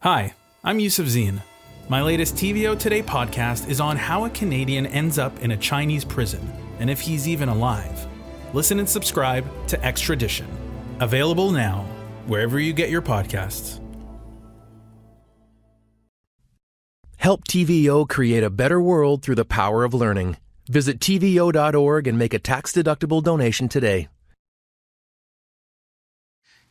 Hi, I'm Yusuf Zine. My latest TVO Today podcast is on how a Canadian ends up in a Chinese prison and if he's even alive. Listen and subscribe to Extradition. Available now, wherever you get your podcasts. Help TVO create a better world through the power of learning. Visit TVO.org and make a tax deductible donation today.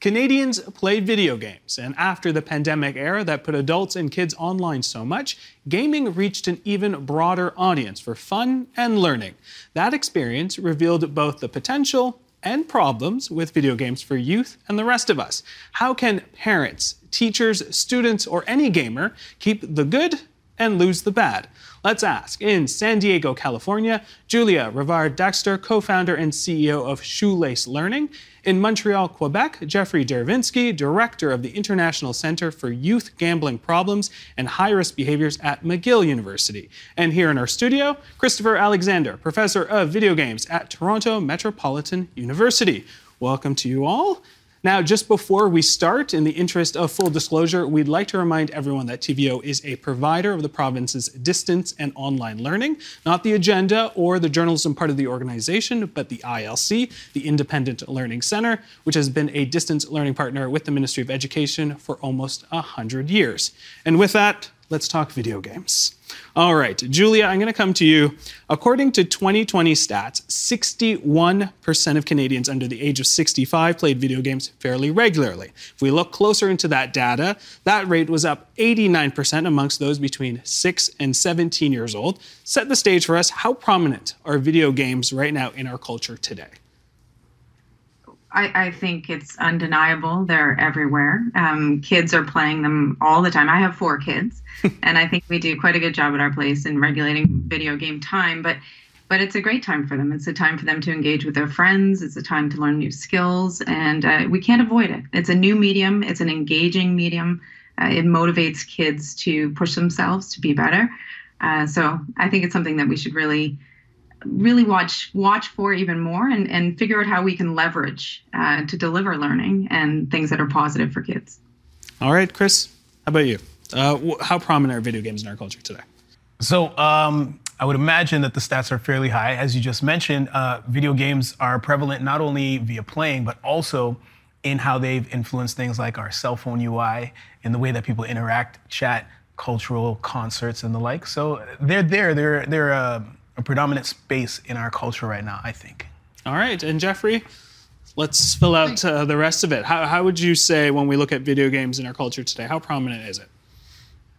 Canadians play video games, and after the pandemic era that put adults and kids online so much, gaming reached an even broader audience for fun and learning. That experience revealed both the potential and problems with video games for youth and the rest of us. How can parents, teachers, students, or any gamer keep the good and lose the bad? Let's ask. In San Diego, California, Julia Rivard Dexter, co founder and CEO of Shoelace Learning. In Montreal, Quebec, Jeffrey Derevensky, director of the International Center for Youth Gambling Problems and High Risk Behaviors at McGill University. And here in our studio, Christopher Alexander, professor of video games at Toronto Metropolitan University. Welcome to you all. Now, just before we start, in the interest of full disclosure, we'd like to remind everyone that TVO is a provider of the province's distance and online learning, not the agenda or the journalism part of the organization, but the ILC, the Independent Learning Center, which has been a distance learning partner with the Ministry of Education for almost 100 years. And with that, let's talk video games. All right, Julia, I'm going to come to you. According to 2020 stats, 61% of Canadians under the age of 65 played video games fairly regularly. If we look closer into that data, that rate was up 89% amongst those between 6 and 17 years old. Set the stage for us. How prominent are video games right now in our culture today? I, I, think it's undeniable. They're everywhere. Um, kids are playing them all the time. I have four kids, and I think we do quite a good job at our place in regulating video game time. But but it's a great time for them. It's a time for them to engage with their friends. It's a time to learn new skills, and uh, we can't avoid it. It's a new medium. It's an engaging medium. Uh, it motivates kids to push themselves to be better. Uh, so I think it's something that we should really really watch watch for even more and, and figure out how we can leverage uh, to deliver learning and things that are positive for kids. All right, Chris, how about you? Uh, how prominent are video games in our culture today? So um, I would imagine that the stats are fairly high. As you just mentioned, uh, video games are prevalent not only via playing, but also in how they've influenced things like our cell phone UI, in the way that people interact, chat, cultural concerts, and the like. So they're there. They're they're uh, a predominant space in our culture right now, I think. All right. And Jeffrey, let's fill out uh, the rest of it. How, how would you say, when we look at video games in our culture today, how prominent is it?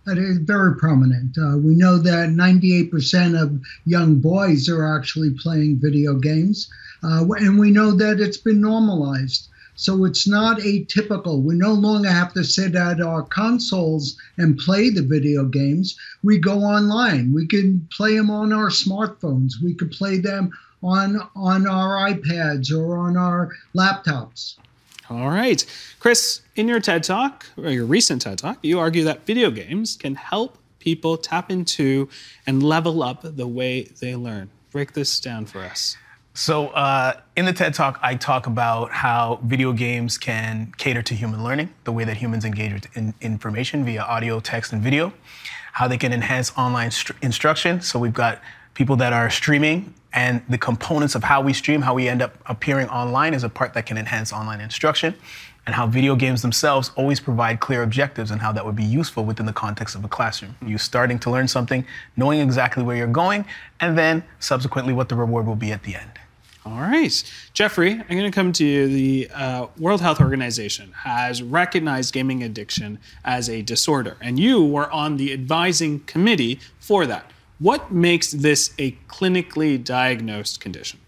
It is very prominent. Uh, we know that 98% of young boys are actually playing video games, uh, and we know that it's been normalized. So it's not atypical. We no longer have to sit at our consoles and play the video games. We go online. We can play them on our smartphones. We could play them on on our iPads or on our laptops. All right. Chris, in your TED Talk, or your recent TED Talk, you argue that video games can help people tap into and level up the way they learn. Break this down for us. So, uh, in the TED Talk, I talk about how video games can cater to human learning, the way that humans engage with in- information via audio, text, and video, how they can enhance online st- instruction. So, we've got people that are streaming, and the components of how we stream, how we end up appearing online, is a part that can enhance online instruction, and how video games themselves always provide clear objectives and how that would be useful within the context of a classroom. You starting to learn something, knowing exactly where you're going, and then subsequently what the reward will be at the end. All right. Jeffrey, I'm going to come to you. The uh, World Health Organization has recognized gaming addiction as a disorder, and you were on the advising committee for that. What makes this a clinically diagnosed condition?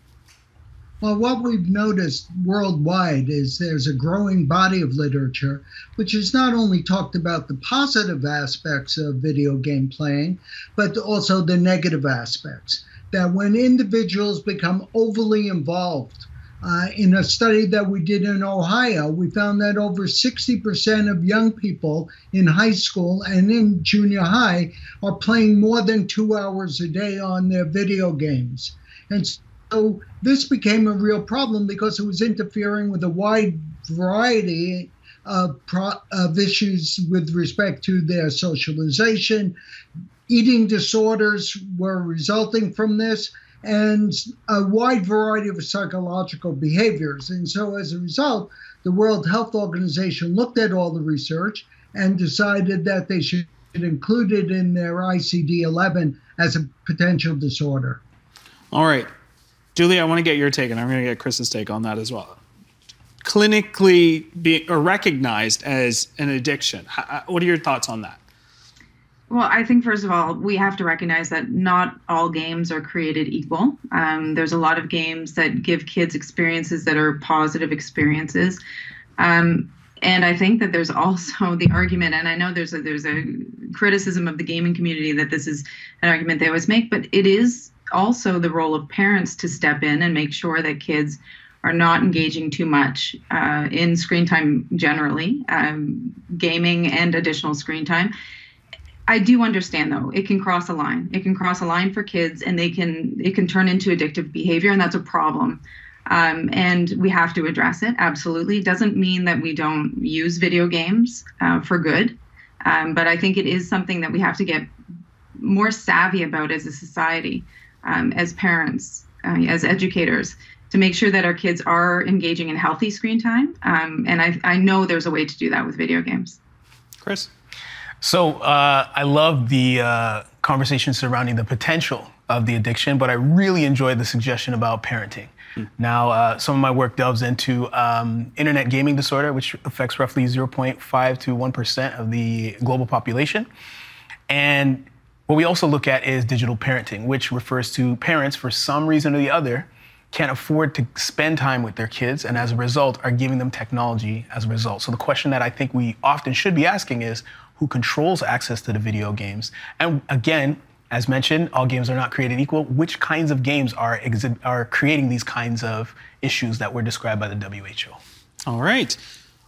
Well, what we've noticed worldwide is there's a growing body of literature which has not only talked about the positive aspects of video game playing, but also the negative aspects that when individuals become overly involved, uh, in a study that we did in Ohio, we found that over 60% of young people in high school and in junior high are playing more than two hours a day on their video games. And so this became a real problem because it was interfering with a wide variety of, pro- of issues with respect to their socialization. Eating disorders were resulting from this, and a wide variety of psychological behaviors. And so, as a result, the World Health Organization looked at all the research and decided that they should include it in their ICD 11 as a potential disorder. All right. Julie, I want to get your take, and I'm going to get Chris's take on that as well. Clinically be, or recognized as an addiction. How, uh, what are your thoughts on that? Well, I think first of all, we have to recognize that not all games are created equal. Um, there's a lot of games that give kids experiences that are positive experiences. Um, and I think that there's also the argument, and I know there's a there's a criticism of the gaming community that this is an argument they always make, but it is also the role of parents to step in and make sure that kids are not engaging too much uh, in screen time generally, um, gaming and additional screen time. I do understand though it can cross a line. It can cross a line for kids, and they can it can turn into addictive behavior, and that's a problem. Um, and we have to address it. Absolutely, It doesn't mean that we don't use video games uh, for good, um, but I think it is something that we have to get more savvy about as a society, um, as parents, uh, as educators, to make sure that our kids are engaging in healthy screen time. Um, and I, I know there's a way to do that with video games. Chris. So uh, I love the uh, conversation surrounding the potential of the addiction, but I really enjoyed the suggestion about parenting. Mm. Now, uh, some of my work delves into um, internet gaming disorder, which affects roughly 0.5 to 1% of the global population. And what we also look at is digital parenting, which refers to parents, for some reason or the other, can't afford to spend time with their kids and as a result are giving them technology as a result. So the question that I think we often should be asking is who controls access to the video games. And again, as mentioned, all games are not created equal. Which kinds of games are exi- are creating these kinds of issues that were described by the WHO? All right.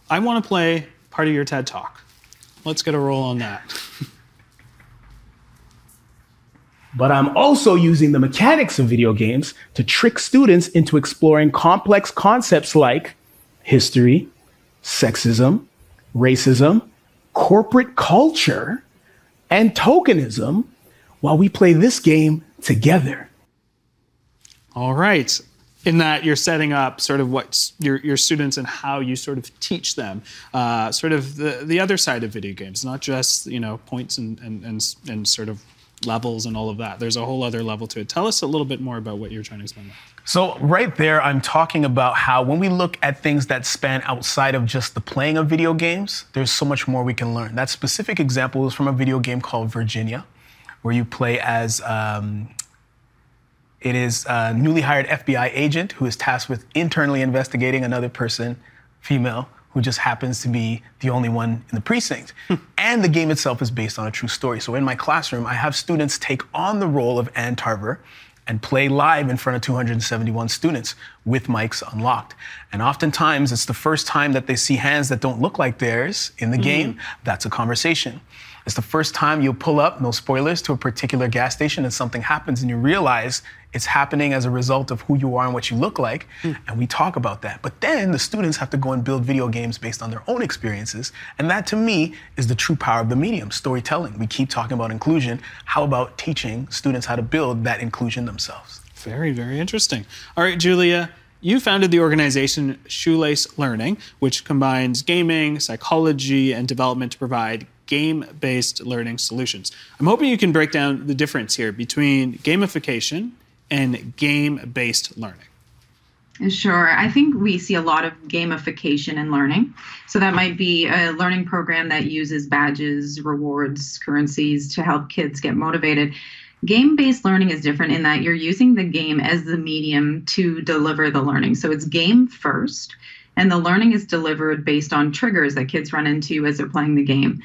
I want to play part of your TED Talk. Let's get a roll on that. but I'm also using the mechanics of video games to trick students into exploring complex concepts like history, sexism, racism, corporate culture, and tokenism while we play this game together. All right. In that you're setting up sort of what your, your students and how you sort of teach them, uh, sort of the, the other side of video games, not just you know points and, and, and, and sort of levels and all of that. There's a whole other level to it. Tell us a little bit more about what you're trying to explain. So, right there, I'm talking about how when we look at things that span outside of just the playing of video games, there's so much more we can learn. That specific example is from a video game called Virginia, where you play as um, it is a newly hired FBI agent who is tasked with internally investigating another person, female, who just happens to be the only one in the precinct. and the game itself is based on a true story. So in my classroom, I have students take on the role of Anne Tarver and play live in front of 271 students with mics unlocked. And oftentimes, it's the first time that they see hands that don't look like theirs in the mm-hmm. game. That's a conversation. It's the first time you pull up, no spoilers, to a particular gas station and something happens and you realize it's happening as a result of who you are and what you look like. Mm. And we talk about that. But then the students have to go and build video games based on their own experiences. And that to me is the true power of the medium, storytelling. We keep talking about inclusion. How about teaching students how to build that inclusion themselves? Very, very interesting. All right, Julia. You founded the organization Shoelace Learning, which combines gaming, psychology, and development to provide game based learning solutions. I'm hoping you can break down the difference here between gamification and game based learning. Sure. I think we see a lot of gamification in learning. So that might be a learning program that uses badges, rewards, currencies to help kids get motivated. Game based learning is different in that you're using the game as the medium to deliver the learning. So it's game first, and the learning is delivered based on triggers that kids run into as they're playing the game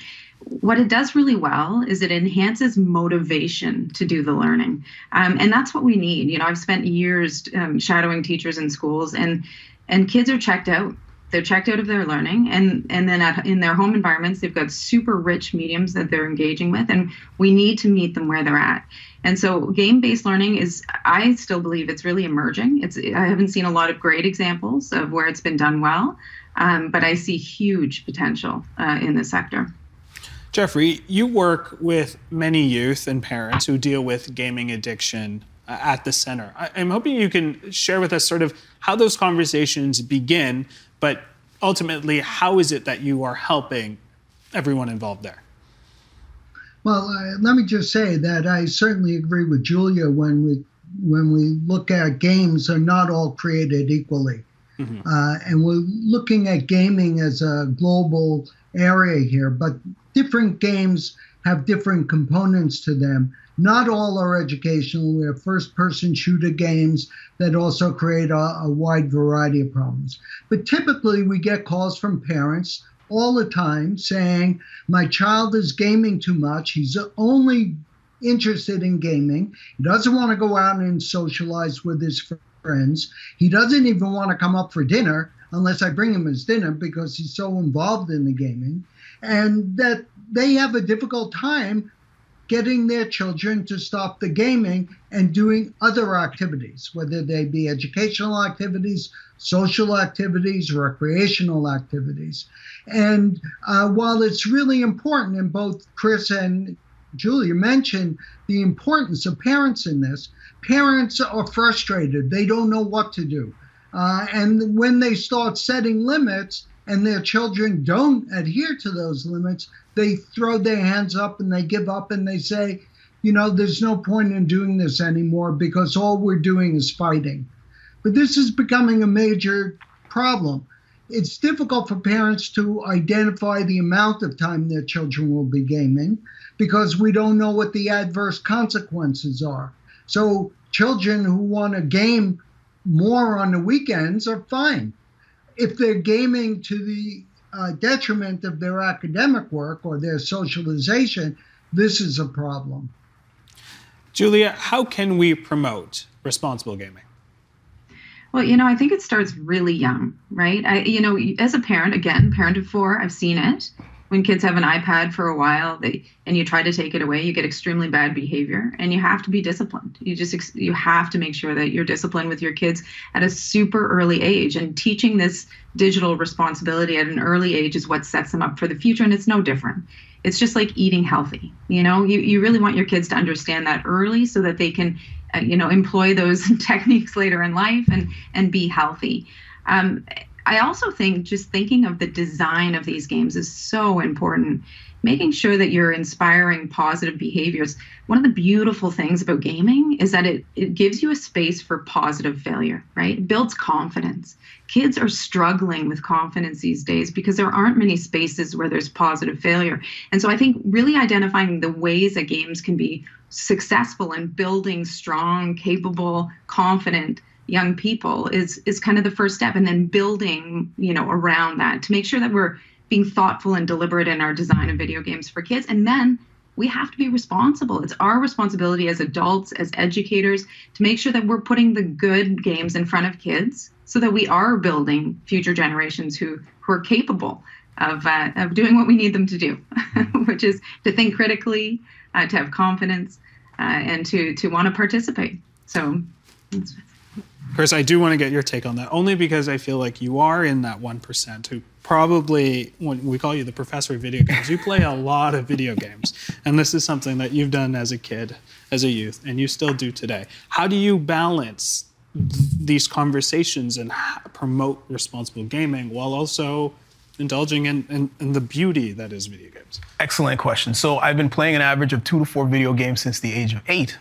what it does really well is it enhances motivation to do the learning. Um, and that's what we need. You know i've spent years um, shadowing teachers in schools and and kids are checked out. They're checked out of their learning and and then at, in their home environments they've got super rich mediums that they're engaging with and we need to meet them where they're at. And so game based learning is i still believe it's really emerging. It's i haven't seen a lot of great examples of where it's been done well Um, but I see huge potential uh, in the sector. Jeffrey, you work with many youth and parents who deal with gaming addiction uh, at the center. I, am hoping you can share with us sort of how those conversations begin, but ultimately, how is it that you are helping everyone involved there? Well, uh, let me just say that I certainly agree with Julia when we when we look at games are not all created equally. Mm-hmm. Uh, and we're looking at gaming as a global area here, but different games have different components to them. Not all are educational. We have first person shooter games that also create a, a wide variety of problems. But typically, we get calls from parents all the time saying, My child is gaming too much. He's only interested in gaming. He doesn't want to go out and socialize with his friends. He doesn't even want to come up for dinner unless I bring him his dinner because he's so involved in the gaming. And that they have a difficult time getting their children to stop the gaming and doing other activities, whether they be educational activities, social activities, recreational activities. And uh, while it's really important, and both Chris and Julia mentioned the importance of parents in this, parents are frustrated. They don't know what to do. Uh, and when they start setting limits and their children don't adhere to those limits, they throw their hands up and they give up and they say, you know, there's no point in doing this anymore because all we're doing is fighting. But this is becoming a major problem. It's difficult for parents to identify the amount of time their children will be gaming because we don't know what the adverse consequences are. So, children who want to game more on the weekends are fine. If they're gaming to the uh, detriment of their academic work or their socialization, this is a problem. Julia, how can we promote responsible gaming? Well, you know, I think it starts really young, right? I, you know, as a parent, again, parent of four, I've seen it when kids have an iPad for a while they, and you try to take it away, you get extremely bad behavior and you have to be disciplined. You just you have to make sure that you're disciplined with your kids at a super early age and teaching this digital responsibility at an early age is what sets them up for the future and it's no different. It's just like eating healthy. You know, you, you really want your kids to understand that early so that they can uh, you know employ those techniques later in life and and be healthy. Um, I also think just thinking of the design of these games is so important. Making sure that you're inspiring positive behaviors. One of the beautiful things about gaming is that it, it gives you a space for positive failure, right? It builds confidence. Kids are struggling with confidence these days because there aren't many spaces where there's positive failure. And so I think really identifying the ways that games can be successful in building strong, capable, confident young people is is kind of the first step and then building you know around that to make sure that we're being thoughtful and deliberate in our design of video games for kids. And then we have to be responsible. It's our responsibility as adults as educators to make sure that we're putting the good games in front of kids so that we are building future generations who who are capable of uh, of doing what we need them to do which is to think critically uh, to have confidence uh, and to to want to participate. So Chris, I do want to get your take on that, only because I feel like you are in that 1% who probably, when we call you the professor of video games, you play a lot of video games. And this is something that you've done as a kid, as a youth, and you still do today. How do you balance these conversations and promote responsible gaming while also indulging in, in, in, the beauty that is video games? Excellent question. So I've been playing an average of two to four video games since the age of eight.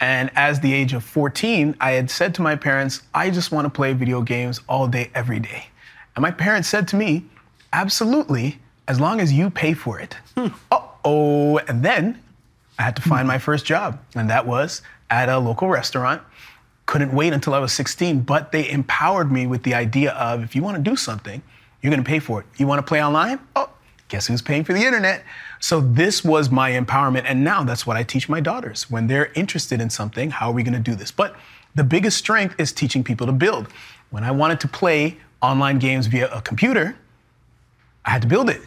And as the age of 14, I had said to my parents, I just want to play video games all day, every day. And my parents said to me, absolutely, as long as you pay for it. Hmm. oh. And then I had to find my first job, and that was at a local restaurant. Couldn't wait until I was 16, but they empowered me with the idea of if you want to do something, you're going to pay for it. You want to play online? Oh, guess who's paying for the internet? So this was my empowerment. And now that's what I teach my daughters. When they're interested in something, how are we going to do this? But the biggest strength is teaching people to build. When I wanted to play online games via a computer, I had to build it.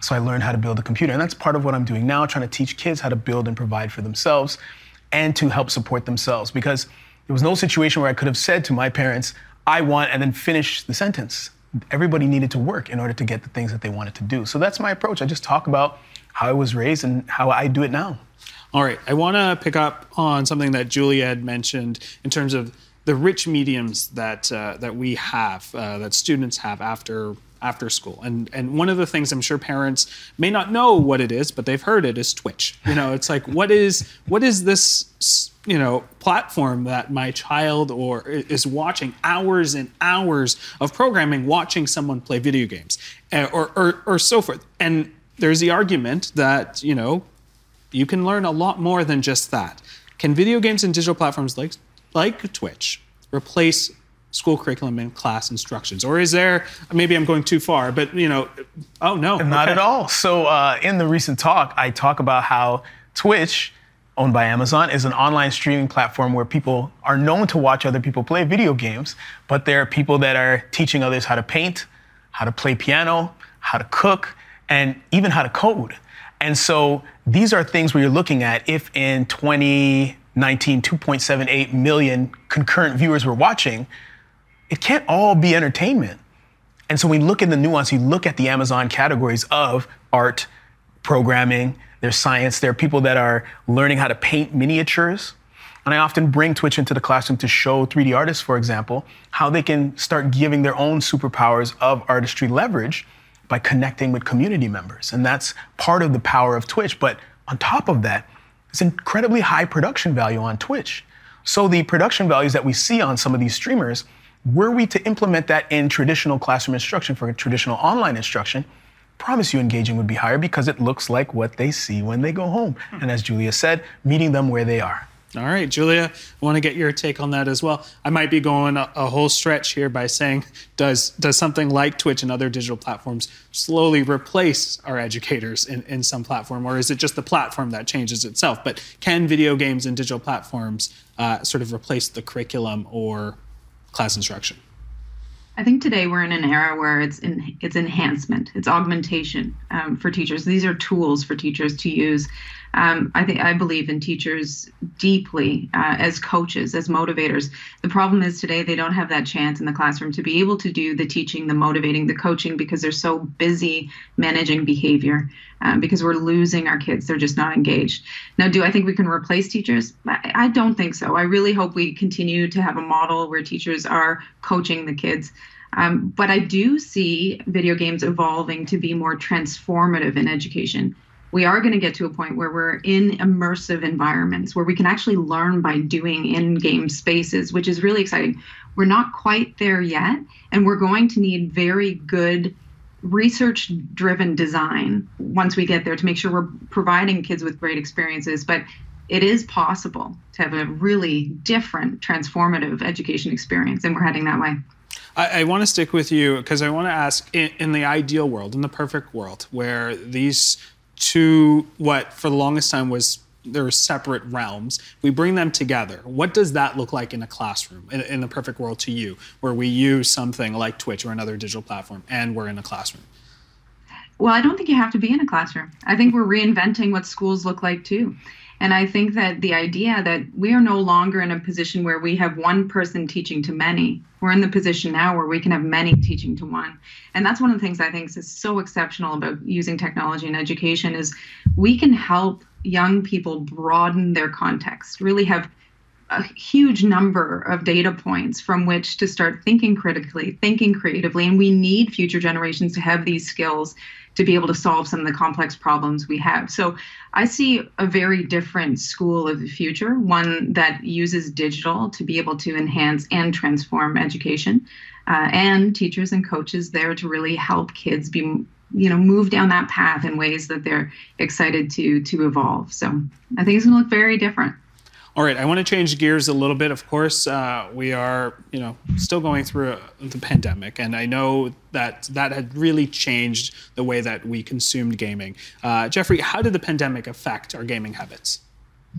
So I learned how to build a computer. And that's part of what I'm doing now, trying to teach kids how to build and provide for themselves and to help support themselves. Because there was no situation where I could have said to my parents, I want, and then finish the sentence. Everybody needed to work in order to get the things that they wanted to do. So that's my approach. I just talk about how I was raised and how I do it now. All right, I want to pick up on something that Julia had mentioned in terms of the rich mediums that uh, that we have, uh, that students have after after school. And and one of the things I'm sure parents may not know what it is, but they've heard it is Twitch. You know, it's like what is what is this you know platform that my child or is watching hours and hours of programming watching someone play video games uh, or or, or so forth. And there's the argument that, you know, you can learn a lot more than just that. Can video games and digital platforms like like Twitch replace school curriculum and class instructions? Or is there maybe i'm going too far but you know oh no not okay. at all. So uh, in the recent talk i talk about how twitch owned by amazon is an online streaming platform where people are known to watch other people play video games but there are people that are teaching others how to paint how to play piano how to cook and even how to code. And so these are things where you're looking at if in 2019 2.78 million concurrent viewers were watching it can't all be entertainment. And so when we look at the nuance, you look at the Amazon categories of art, programming, there's science, there are people that are learning how to paint miniatures. And I often bring Twitch into the classroom to show 3D artists, for example, how they can start giving their own superpowers of artistry leverage by connecting with community members. And that's part of the power of Twitch. But on top of that, it's incredibly high production value on Twitch. So the production values that we see on some of these streamers were we to implement that in traditional classroom instruction for traditional online instruction, promise you engaging would be higher because it looks like what they see when they go home. Hmm. And as Julia said, meeting them where they are. All right, Julia, I want to get your take on that as well. I might be going a, a, whole stretch here by saying, does does something like Twitch and other digital platforms slowly replace our educators in, in some platform, or is it just the platform that changes itself? But can video games and digital platforms uh, sort of replace the curriculum or class instruction? I think today we're in an era where it's in, it's enhancement, it's augmentation um, for teachers. These are tools for teachers to use um, I think I believe in teachers deeply uh, as coaches, as motivators. The problem is today they don't have that chance in the classroom to be able to do the teaching, the motivating, the coaching because they're so busy managing behavior. Um, because we're losing our kids, they're just not engaged. Now, do I think we can replace teachers? I, I don't think so. I really hope we continue to have a model where teachers are coaching the kids. Um, but I do see video games evolving to be more transformative in education we are going to get to a point where we're in immersive environments where we can actually learn by doing in game spaces, which is really exciting. We're not quite there yet, and we're going to need very good research driven design once we get there to make sure we're providing kids with great experiences. But it is possible to have a really different transformative education experience, and we're heading that way. I, I want to stick with you because I want to ask in, in, the ideal world, in the perfect world, where these to what for the longest time was there separate realms. We bring them together. What does that look like in a classroom, in, in the perfect world to you, where we use something like Twitch or another digital platform and we're in a classroom? Well, I don't think you have to be in a classroom. I think we're reinventing what schools look like too. And I think that the idea that we are no longer in a position where we have one person teaching to many, we're in the position now where we can have many teaching to one. And that's one of the things I think is so exceptional about using technology in education is we can help young people broaden their context, really have a huge number of data points from which to start thinking critically, thinking creatively. And we need future generations to have these skills to be able to solve some of the complex problems we have. So I see a very different school of the future, one that uses digital to be able to enhance and transform education, uh, and teachers and coaches there to really help kids be you know move down that path in ways that they're excited to to evolve so i think it's going to look very different all right, I want to change gears a little bit. Of course, uh, we are, you know, still going through a, the pandemic, and I know that that had really changed the way that we consumed gaming. Uh, Jeffrey, how did the pandemic affect our gaming habits?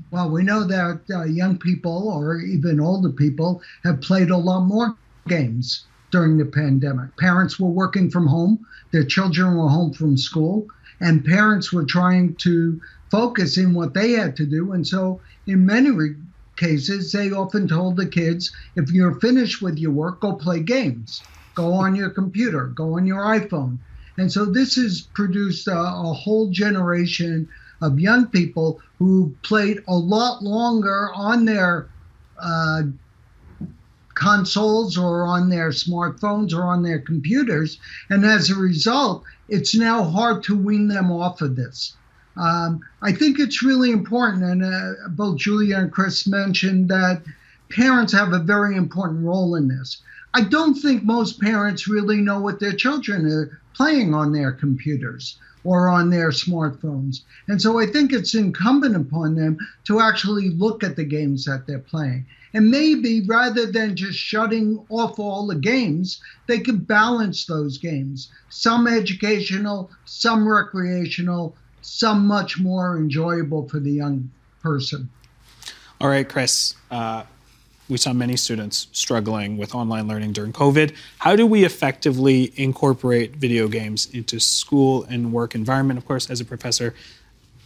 Well, we know that uh, young people or even older people have played a lot more games during the pandemic. Parents were working from home, their children were home from school, and parents were trying to focus in what they had to do. And so, in many re- cases, they often told the kids, if you're finished with your work, go play games. go on your computer, go on your iPhone. And so this has produced a, a whole generation of young people who played a lot longer on their uh, consoles or on their smartphones or on their computers. And as a result, it's now hard to wean them off of this. Um, I think it's really important, and uh, both Julia and Chris mentioned that parents have a very important role in this. I don't think most parents really know what their children are playing on their computers or on their smartphones. And so I think it's incumbent upon them to actually look at the games that they're playing. And maybe rather than just shutting off all the games, they could balance those games some educational, some recreational, some much more enjoyable for the young person. All right, Chris. Uh, we saw many students struggling with online learning during COVID. How do we effectively incorporate video games into school and work environment? Of course, as a professor,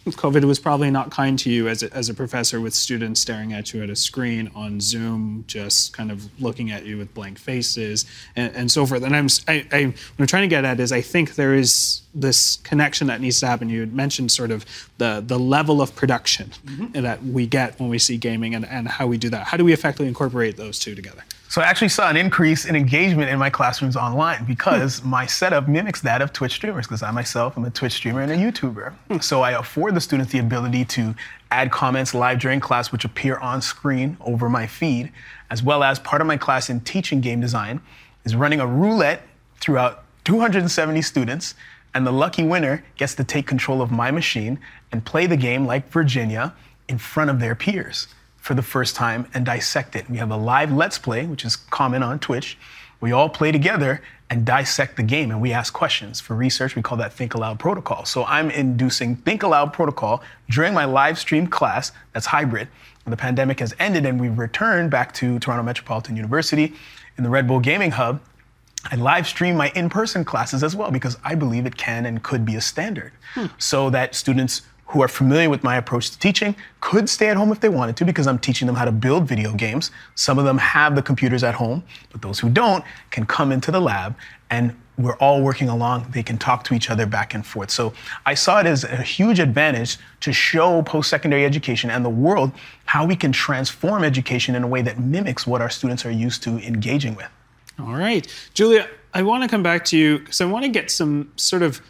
COVID was probably not kind to you as a, as a professor with students staring at you at a screen on Zoom, just kind of looking at you with blank faces and, and so forth. And I'm, I, I, what I'm trying to get at is I think there is this connection that needs to happen. You had mentioned sort of the, the level of production mm-hmm. that we get when we see gaming and, and how we do that. How do we effectively incorporate those two together? So I actually saw an increase in engagement in my classrooms online because hmm. my setup mimics that of Twitch streamers because I myself am a Twitch streamer and a YouTuber. Hmm. So I afford the students the ability to add comments live during class which appear on screen over my feed, as well as part of my class in teaching game design is running a roulette throughout 270 students and the lucky winner gets to take control of my machine and play the game like Virginia in front of their peers for the first time and dissect it. We have a live Let's Play, which is common on Twitch. We all play together and dissect the game and we ask questions. For research, we call that Think Aloud Protocol. So I'm inducing Think Aloud Protocol during my live stream class that's hybrid. And the pandemic has ended and we've returned back to Toronto Metropolitan University in the Red Bull Gaming Hub. I live stream my in person classes as well because I believe it can and could be a standard hmm. so that students who are familiar with my approach to teaching could stay at home if they wanted to because I'm teaching them how to build video games. Some of them have the computers at home, but those who don't can come into the lab and we're all working along. They can talk to each other back and forth. So I saw it as a huge advantage to show post secondary education and the world how we can transform education in a way that mimics what our students are used to engaging with. All right. Julia, I want to come back to you because I want to get some sort of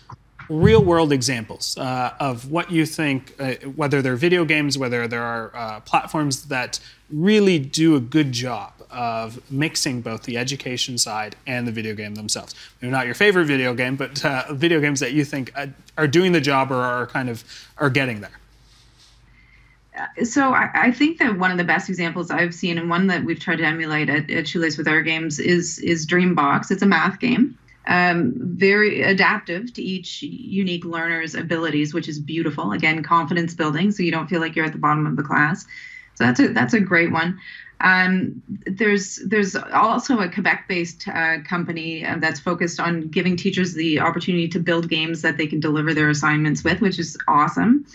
real world examples uh, of what you think, uh, whether they're video games, whether there are uh, platforms that really do a good job of mixing both the education side and the video game themselves. Maybe not your favorite video game, but uh, video games that you think uh, are doing the job or are kind of are getting there. Uh, so I, I, think that one of the best examples I've seen, and one that we've tried to emulate at, at Shoelace with our games, is is Dreambox. It's a math game um, very adaptive to each unique learner's abilities, which is beautiful. Again, confidence building, so you don't feel like you're at the bottom of the class. So that's a that's a great one. Um, there's there's also a Quebec-based uh, company uh, that's focused on giving teachers the opportunity to build games that they can deliver their assignments with, which is awesome.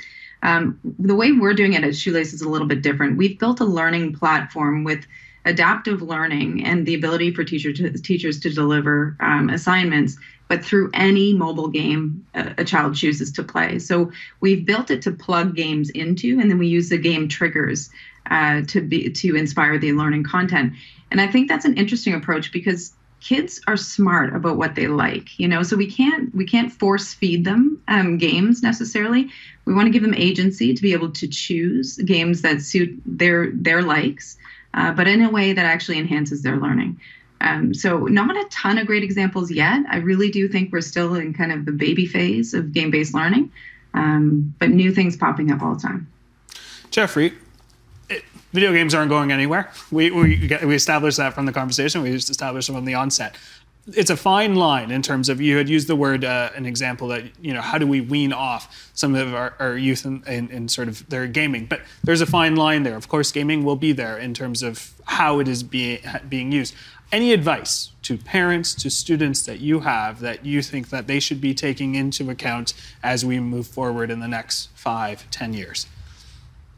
Um, the way we're doing it at Shoelace is a little bit different. We've built a learning platform with adaptive learning and the ability for teacher to, teachers to deliver um, assignments, but through any mobile game a, a, child chooses to play. So we've built it to plug games into, and then we use the game triggers uh, to be to inspire the learning content. And I think that's an interesting approach because kids are smart about what they like you know so we can't we can't force feed them um, games necessarily we want to give them agency to be able to choose games that suit their their likes uh, but in a way that actually enhances their learning. Um, so, not a ton of great examples yet. I really do think we're still in kind of the baby phase of game based learning, um, but new things popping up all the time. Jeffrey, video games aren't going anywhere. We, we, we established that from the conversation, we just established from the onset it's a fine line in terms of you had used the word uh, an example that you know how do we wean off some of our, our youth in, in, in, sort of their gaming? But there's a fine line there. Of course gaming will be there in terms of how it is being being used. Any advice to parents to students that you have that you think that they should be taking into account as we move forward in the next five ten years?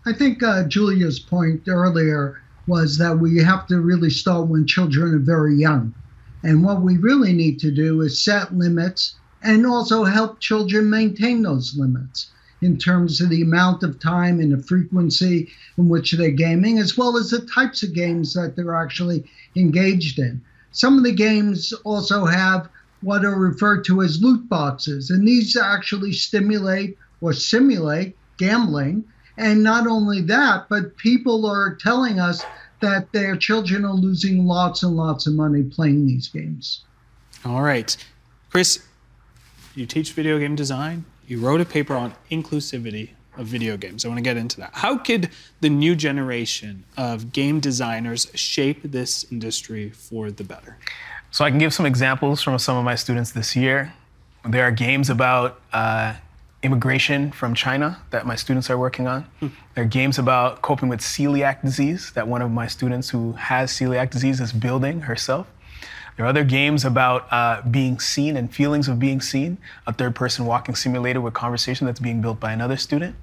I think uh, julia's point earlier was that we have to really start when children are very young And what we really need to do is set limits and also help children maintain those limits in terms of the amount of time and the frequency in which they're gaming, as well as the types of games that they're actually engaged in. Some of the games also have what are referred to as loot boxes, and these actually stimulate or simulate gambling. And not only that, but people are telling us that their children are losing lots and lots of money playing these games. All right. Chris, you teach video game design. You wrote a paper on inclusivity of video games. I want to get into that. How could the new generation of game designers shape this industry for the better? So I can give some examples from some of my students this year. There are games about uh, immigration from China that my students are working on. Hmm. There are games about coping with celiac disease that one of my students who has celiac disease is building herself. There are other games about uh, being seen and feelings of being seen, a third person walking simulator with conversation that's being built by another student.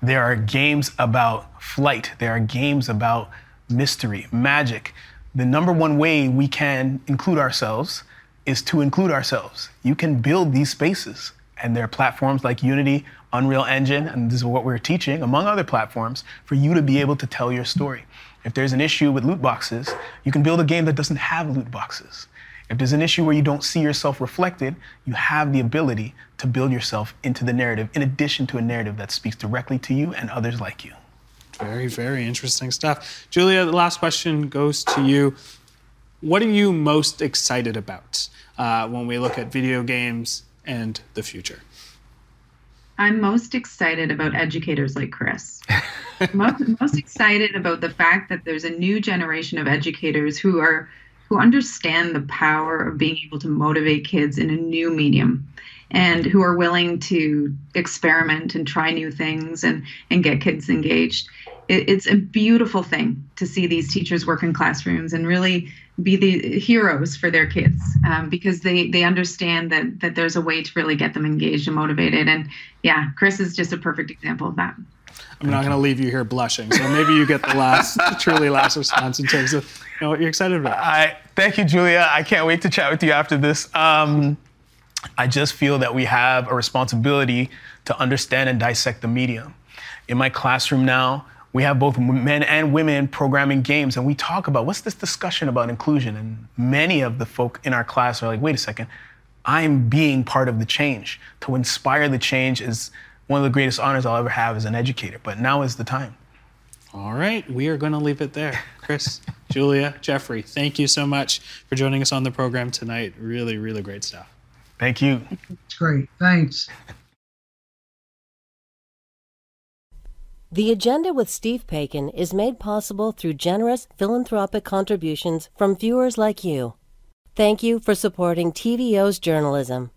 There are games about flight. There are games about mystery, magic. The number one way we can include ourselves is to include ourselves. You can build these spaces and there are platforms like Unity, Unreal Engine, and this is what we're teaching, among other platforms, for you to be able to tell your story. If there's an issue with loot boxes, you can build a game that doesn't have loot boxes. If there's an issue where you don't see yourself reflected, you have the ability to build yourself into the narrative, in addition to a narrative that speaks directly to you and others like you. Very, very interesting stuff. Julia, the last question goes to you. What are you most excited about uh, when we look at video games and the future? I'm most excited about educators like Chris. most, most excited about the fact that there's a new generation of educators who are who understand the power of being able to motivate kids in a new medium and who are willing to experiment and try new things and and get kids engaged. It, it's a beautiful thing to see these teachers work in classrooms and really be the heroes for their kids um, because they they understand that that there's a way to really get them engaged and motivated. And yeah chris is just a perfect example of that. I'm not going to leave you here blushing so maybe you get the last truly last response in terms of you know what you're excited about. I, thank you julia. I can't wait to chat with you after this. Um, i just feel that we have a responsibility to understand and dissect the medium. In my classroom now we have both men and women programming games, and we talk about what's this discussion about inclusion. And many of the folk in our class are like, wait a second, I'm being part of the change. To inspire the change is one of the greatest honors I'll ever have as an educator, but now is the time. All right, we are going to leave it there. Chris, Julia, Jeffrey, thank you so much for joining us on the program tonight. Really, really great stuff. Thank you. It's great. Thanks. The Agenda with Steve Paikin is made possible through generous philanthropic contributions from viewers like you. Thank you for supporting TVO's journalism.